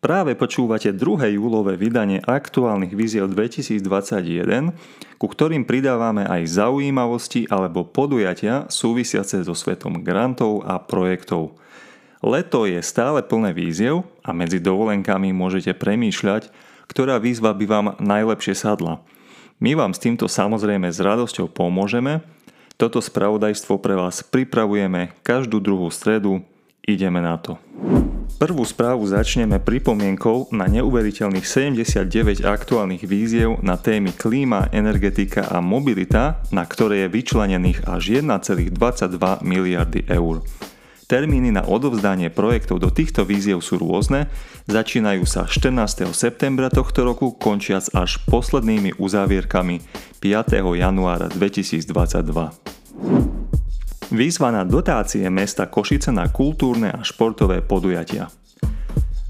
Práve počúvate druhé júlové vydanie aktuálnych víziev 2021, ku ktorým pridávame aj zaujímavosti alebo podujatia súvisiace so svetom grantov a projektov. Leto je stále plné víziev a medzi dovolenkami môžete premýšľať, ktorá výzva by vám najlepšie sadla. My vám s týmto samozrejme s radosťou pomôžeme. Toto spravodajstvo pre vás pripravujeme každú druhú stredu. Ideme na to. Prvú správu začneme pripomienkou na neuveriteľných 79 aktuálnych víziev na témy klíma, energetika a mobilita, na ktoré je vyčlenených až 1,22 miliardy eur. Termíny na odovzdanie projektov do týchto víziev sú rôzne, začínajú sa 14. septembra tohto roku, končiac až poslednými uzávierkami 5. januára 2022. Výzva na dotácie mesta Košice na kultúrne a športové podujatia.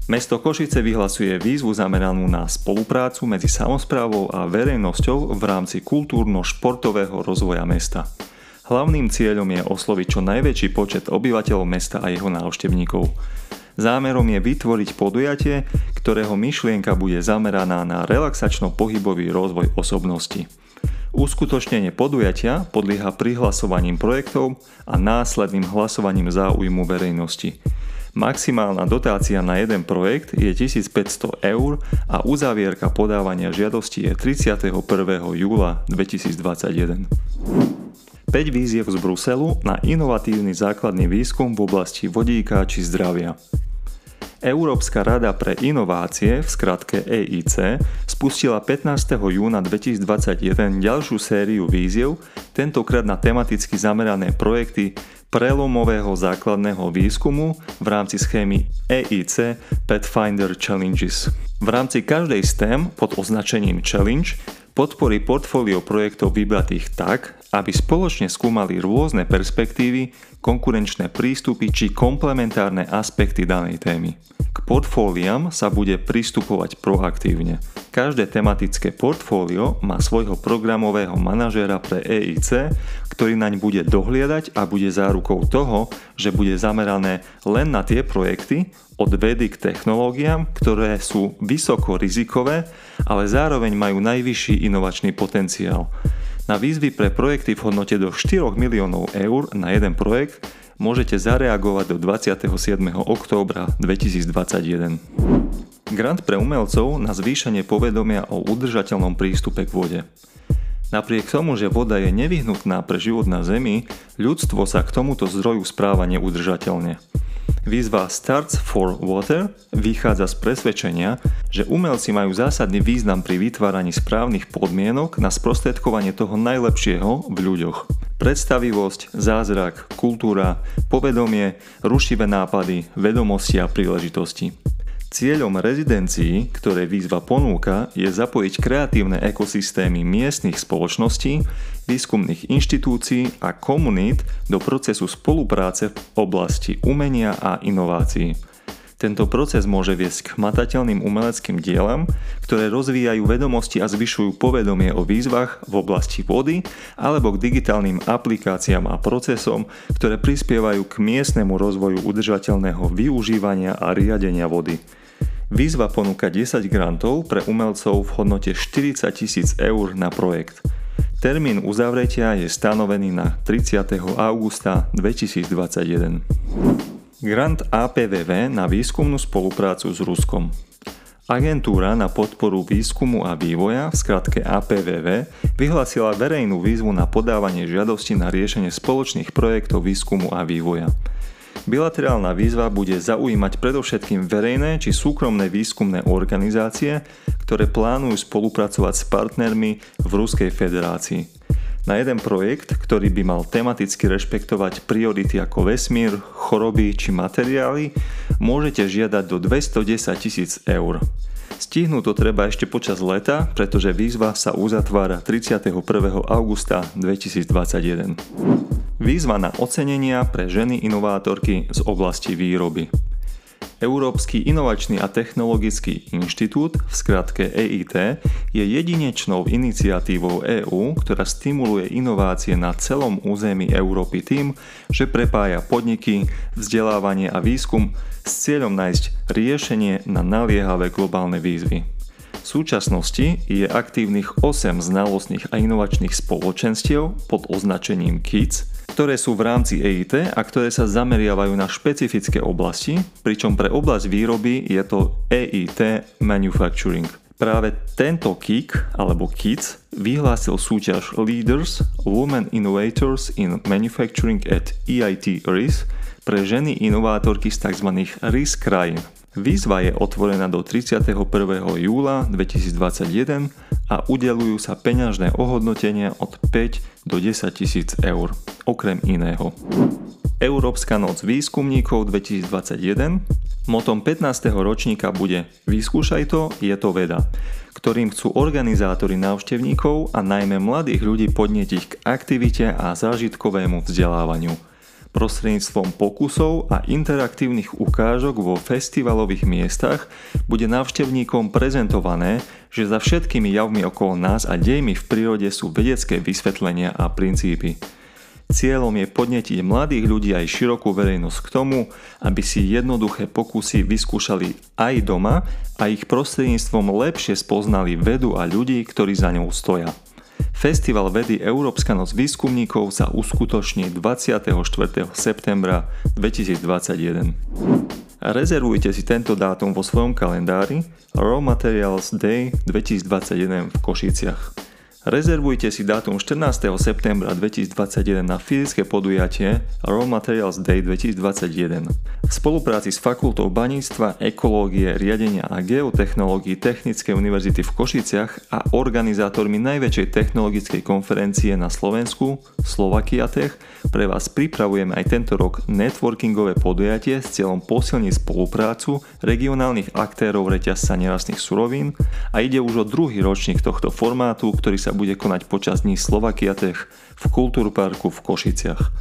Mesto Košice vyhlasuje výzvu zameranú na spoluprácu medzi samozprávou a verejnosťou v rámci kultúrno-športového rozvoja mesta. Hlavným cieľom je osloviť čo najväčší počet obyvateľov mesta a jeho návštevníkov. Zámerom je vytvoriť podujatie, ktorého myšlienka bude zameraná na relaxačno-pohybový rozvoj osobnosti. Uskutočnenie podujatia podlieha prihlasovaním projektov a následným hlasovaním záujmu verejnosti. Maximálna dotácia na jeden projekt je 1500 eur a uzavierka podávania žiadosti je 31. júla 2021. 5 výziev z Bruselu na inovatívny základný výskum v oblasti vodíka či zdravia. Európska rada pre inovácie, v skratke EIC, spustila 15. júna 2021 ďalšiu sériu víziev, tentokrát na tematicky zamerané projekty prelomového základného výskumu v rámci schémy EIC Pathfinder Challenges. V rámci každej z pod označením Challenge podporí portfólio projektov vybratých tak, aby spoločne skúmali rôzne perspektívy, konkurenčné prístupy či komplementárne aspekty danej témy. K portfóliam sa bude pristupovať proaktívne. Každé tematické portfólio má svojho programového manažéra pre EIC, ktorý naň bude dohliadať a bude zárukou toho, že bude zamerané len na tie projekty od vedy k technológiám, ktoré sú vysoko rizikové, ale zároveň majú najvyšší inovačný potenciál. Na výzvy pre projekty v hodnote do 4 miliónov eur na jeden projekt môžete zareagovať do 27. októbra 2021. Grant pre umelcov na zvýšenie povedomia o udržateľnom prístupe k vode. Napriek tomu, že voda je nevyhnutná pre život na Zemi, ľudstvo sa k tomuto zdroju správa neudržateľne. Výzva Starts for Water vychádza z presvedčenia, že umelci majú zásadný význam pri vytváraní správnych podmienok na sprostredkovanie toho najlepšieho v ľuďoch. Predstavivosť, zázrak, kultúra, povedomie, rušivé nápady, vedomosti a príležitosti. Cieľom rezidencií, ktoré výzva ponúka, je zapojiť kreatívne ekosystémy miestnych spoločností, výskumných inštitúcií a komunít do procesu spolupráce v oblasti umenia a inovácií. Tento proces môže viesť k matateľným umeleckým dielam, ktoré rozvíjajú vedomosti a zvyšujú povedomie o výzvach v oblasti vody alebo k digitálnym aplikáciám a procesom, ktoré prispievajú k miestnemu rozvoju udržateľného využívania a riadenia vody. Výzva ponúka 10 grantov pre umelcov v hodnote 40 tisíc eur na projekt. Termín uzavretia je stanovený na 30. augusta 2021. Grant APVV na výskumnú spoluprácu s Ruskom. Agentúra na podporu výskumu a vývoja, v skratke APVV, vyhlasila verejnú výzvu na podávanie žiadosti na riešenie spoločných projektov výskumu a vývoja. Bilaterálna výzva bude zaujímať predovšetkým verejné či súkromné výskumné organizácie, ktoré plánujú spolupracovať s partnermi v Ruskej federácii. Na jeden projekt, ktorý by mal tematicky rešpektovať priority ako vesmír, choroby či materiály, môžete žiadať do 210 tisíc eur. Stihnú to treba ešte počas leta, pretože výzva sa uzatvára 31. augusta 2021. Výzva na ocenenia pre ženy inovátorky z oblasti výroby. Európsky inovačný a technologický inštitút, v skratke EIT, je jedinečnou iniciatívou EÚ, ktorá stimuluje inovácie na celom území Európy tým, že prepája podniky, vzdelávanie a výskum s cieľom nájsť riešenie na naliehavé globálne výzvy. V súčasnosti je aktívnych 8 znalostných a inovačných spoločenstiev pod označením KIDS, ktoré sú v rámci EIT a ktoré sa zameriavajú na špecifické oblasti, pričom pre oblasť výroby je to EIT Manufacturing. Práve tento KIK alebo KIDS vyhlásil súťaž Leaders Women Innovators in Manufacturing at EIT RIS pre ženy inovátorky z tzv. RIS krajín. Výzva je otvorená do 31. júla 2021 a udelujú sa peňažné ohodnotenia od 5 do 10 tisíc eur, okrem iného. Európska noc výskumníkov 2021 Motom 15. ročníka bude Vyskúšaj to, je to veda, ktorým chcú organizátori návštevníkov a najmä mladých ľudí podnetiť k aktivite a zážitkovému vzdelávaniu – Prostredníctvom pokusov a interaktívnych ukážok vo festivalových miestach bude návštevníkom prezentované, že za všetkými javmi okolo nás a dejmi v prírode sú vedecké vysvetlenia a princípy. Cieľom je podnetiť mladých ľudí aj širokú verejnosť k tomu, aby si jednoduché pokusy vyskúšali aj doma a ich prostredníctvom lepšie spoznali vedu a ľudí, ktorí za ňou stoja. Festival vedy Európska noc výskumníkov sa uskutoční 24. septembra 2021. Rezervujte si tento dátum vo svojom kalendári Raw Materials Day 2021 v Košiciach. Rezervujte si dátum 14. septembra 2021 na fyzické podujatie Raw Materials Day 2021. V spolupráci s Fakultou baníctva, ekológie, riadenia a geotechnológií Technickej univerzity v Košiciach a organizátormi najväčšej technologickej konferencie na Slovensku, Slovakiatech, pre vás pripravujeme aj tento rok networkingové podujatie s cieľom posilniť spoluprácu regionálnych aktérov reťazca nerastných surovín a ide už o druhý ročník tohto formátu, ktorý sa bude konať počas dní Slovakiatech v Kultúrparku v Košiciach.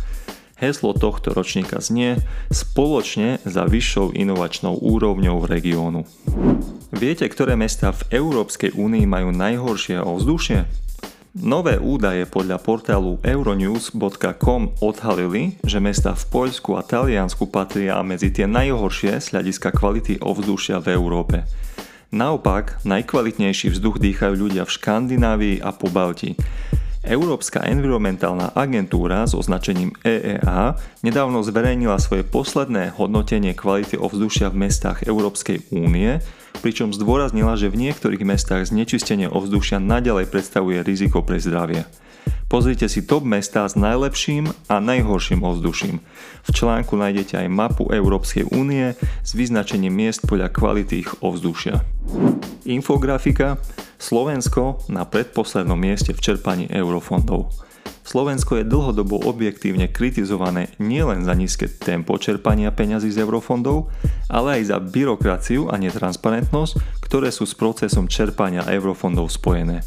Heslo tohto ročníka znie spoločne za vyššou inovačnou úrovňou regiónu. Viete, ktoré mesta v Európskej únii majú najhoršie ovzdušie? Nové údaje podľa portálu euronews.com odhalili, že mesta v Poľsku a Taliansku patria medzi tie najhoršie z hľadiska kvality ovzdušia v Európe. Naopak, najkvalitnejší vzduch dýchajú ľudia v Škandinávii a po Balti. Európska environmentálna agentúra s označením EEA nedávno zverejnila svoje posledné hodnotenie kvality ovzdušia v mestách Európskej únie, pričom zdôraznila, že v niektorých mestách znečistenie ovzdušia nadalej predstavuje riziko pre zdravie. Pozrite si top mesta s najlepším a najhorším ovzduším. V článku nájdete aj mapu Európskej únie s vyznačením miest podľa kvality ich ovzdušia. Infografika Slovensko na predposlednom mieste v čerpaní eurofondov. Slovensko je dlhodobo objektívne kritizované nielen za nízke tempo čerpania peňazí z eurofondov, ale aj za byrokraciu a netransparentnosť, ktoré sú s procesom čerpania eurofondov spojené.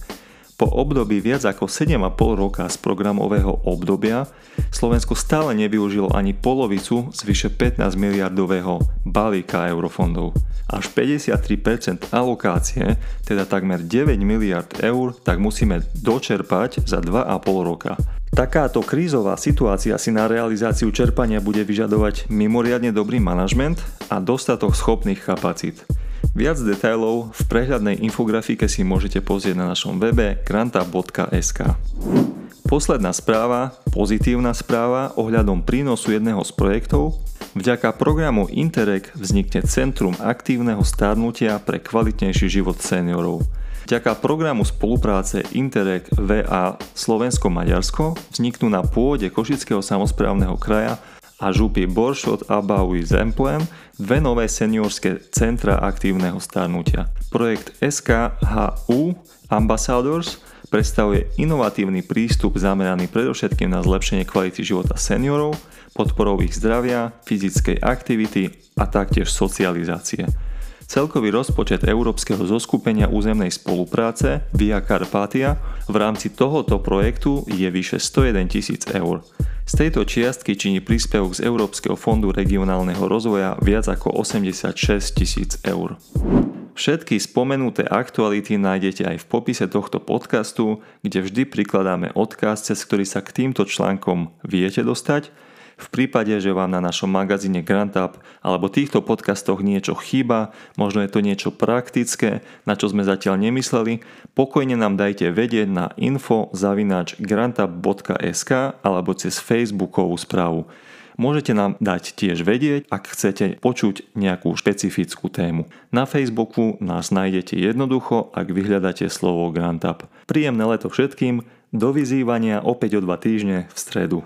Po období viac ako 7,5 roka z programového obdobia Slovensko stále nevyužilo ani polovicu z vyše 15 miliardového balíka eurofondov. Až 53% alokácie, teda takmer 9 miliard eur, tak musíme dočerpať za 2,5 roka. Takáto krízová situácia si na realizáciu čerpania bude vyžadovať mimoriadne dobrý manažment a dostatok schopných kapacít. Viac detailov v prehľadnej infografike si môžete pozrieť na našom webe granta.sk. Posledná správa, pozitívna správa ohľadom prínosu jedného z projektov. Vďaka programu Interreg vznikne Centrum aktívneho stárnutia pre kvalitnejší život seniorov. Vďaka programu spolupráce Interreg VA Slovensko-Maďarsko vzniknú na pôde Košického samozprávneho kraja a župy Boršot a Baui Zemplem dve nové seniorské centra aktívneho starnutia. Projekt SKHU Ambassadors predstavuje inovatívny prístup zameraný predovšetkým na zlepšenie kvality života seniorov, podporou ich zdravia, fyzickej aktivity a taktiež socializácie. Celkový rozpočet Európskeho zoskupenia územnej spolupráce Via Carpatia v rámci tohoto projektu je vyše 101 tisíc eur. Z tejto čiastky činí príspevok z Európskeho fondu regionálneho rozvoja viac ako 86 tisíc eur. Všetky spomenuté aktuality nájdete aj v popise tohto podcastu, kde vždy prikladáme odkaz, cez ktorý sa k týmto článkom viete dostať v prípade, že vám na našom magazíne GrantUp alebo týchto podcastoch niečo chýba, možno je to niečo praktické, na čo sme zatiaľ nemysleli, pokojne nám dajte vedieť na info grantup.sk alebo cez facebookovú správu. Môžete nám dať tiež vedieť, ak chcete počuť nejakú špecifickú tému. Na Facebooku nás nájdete jednoducho, ak vyhľadáte slovo GrantUp. Príjemné leto všetkým, do vyzývania opäť o dva týždne v stredu.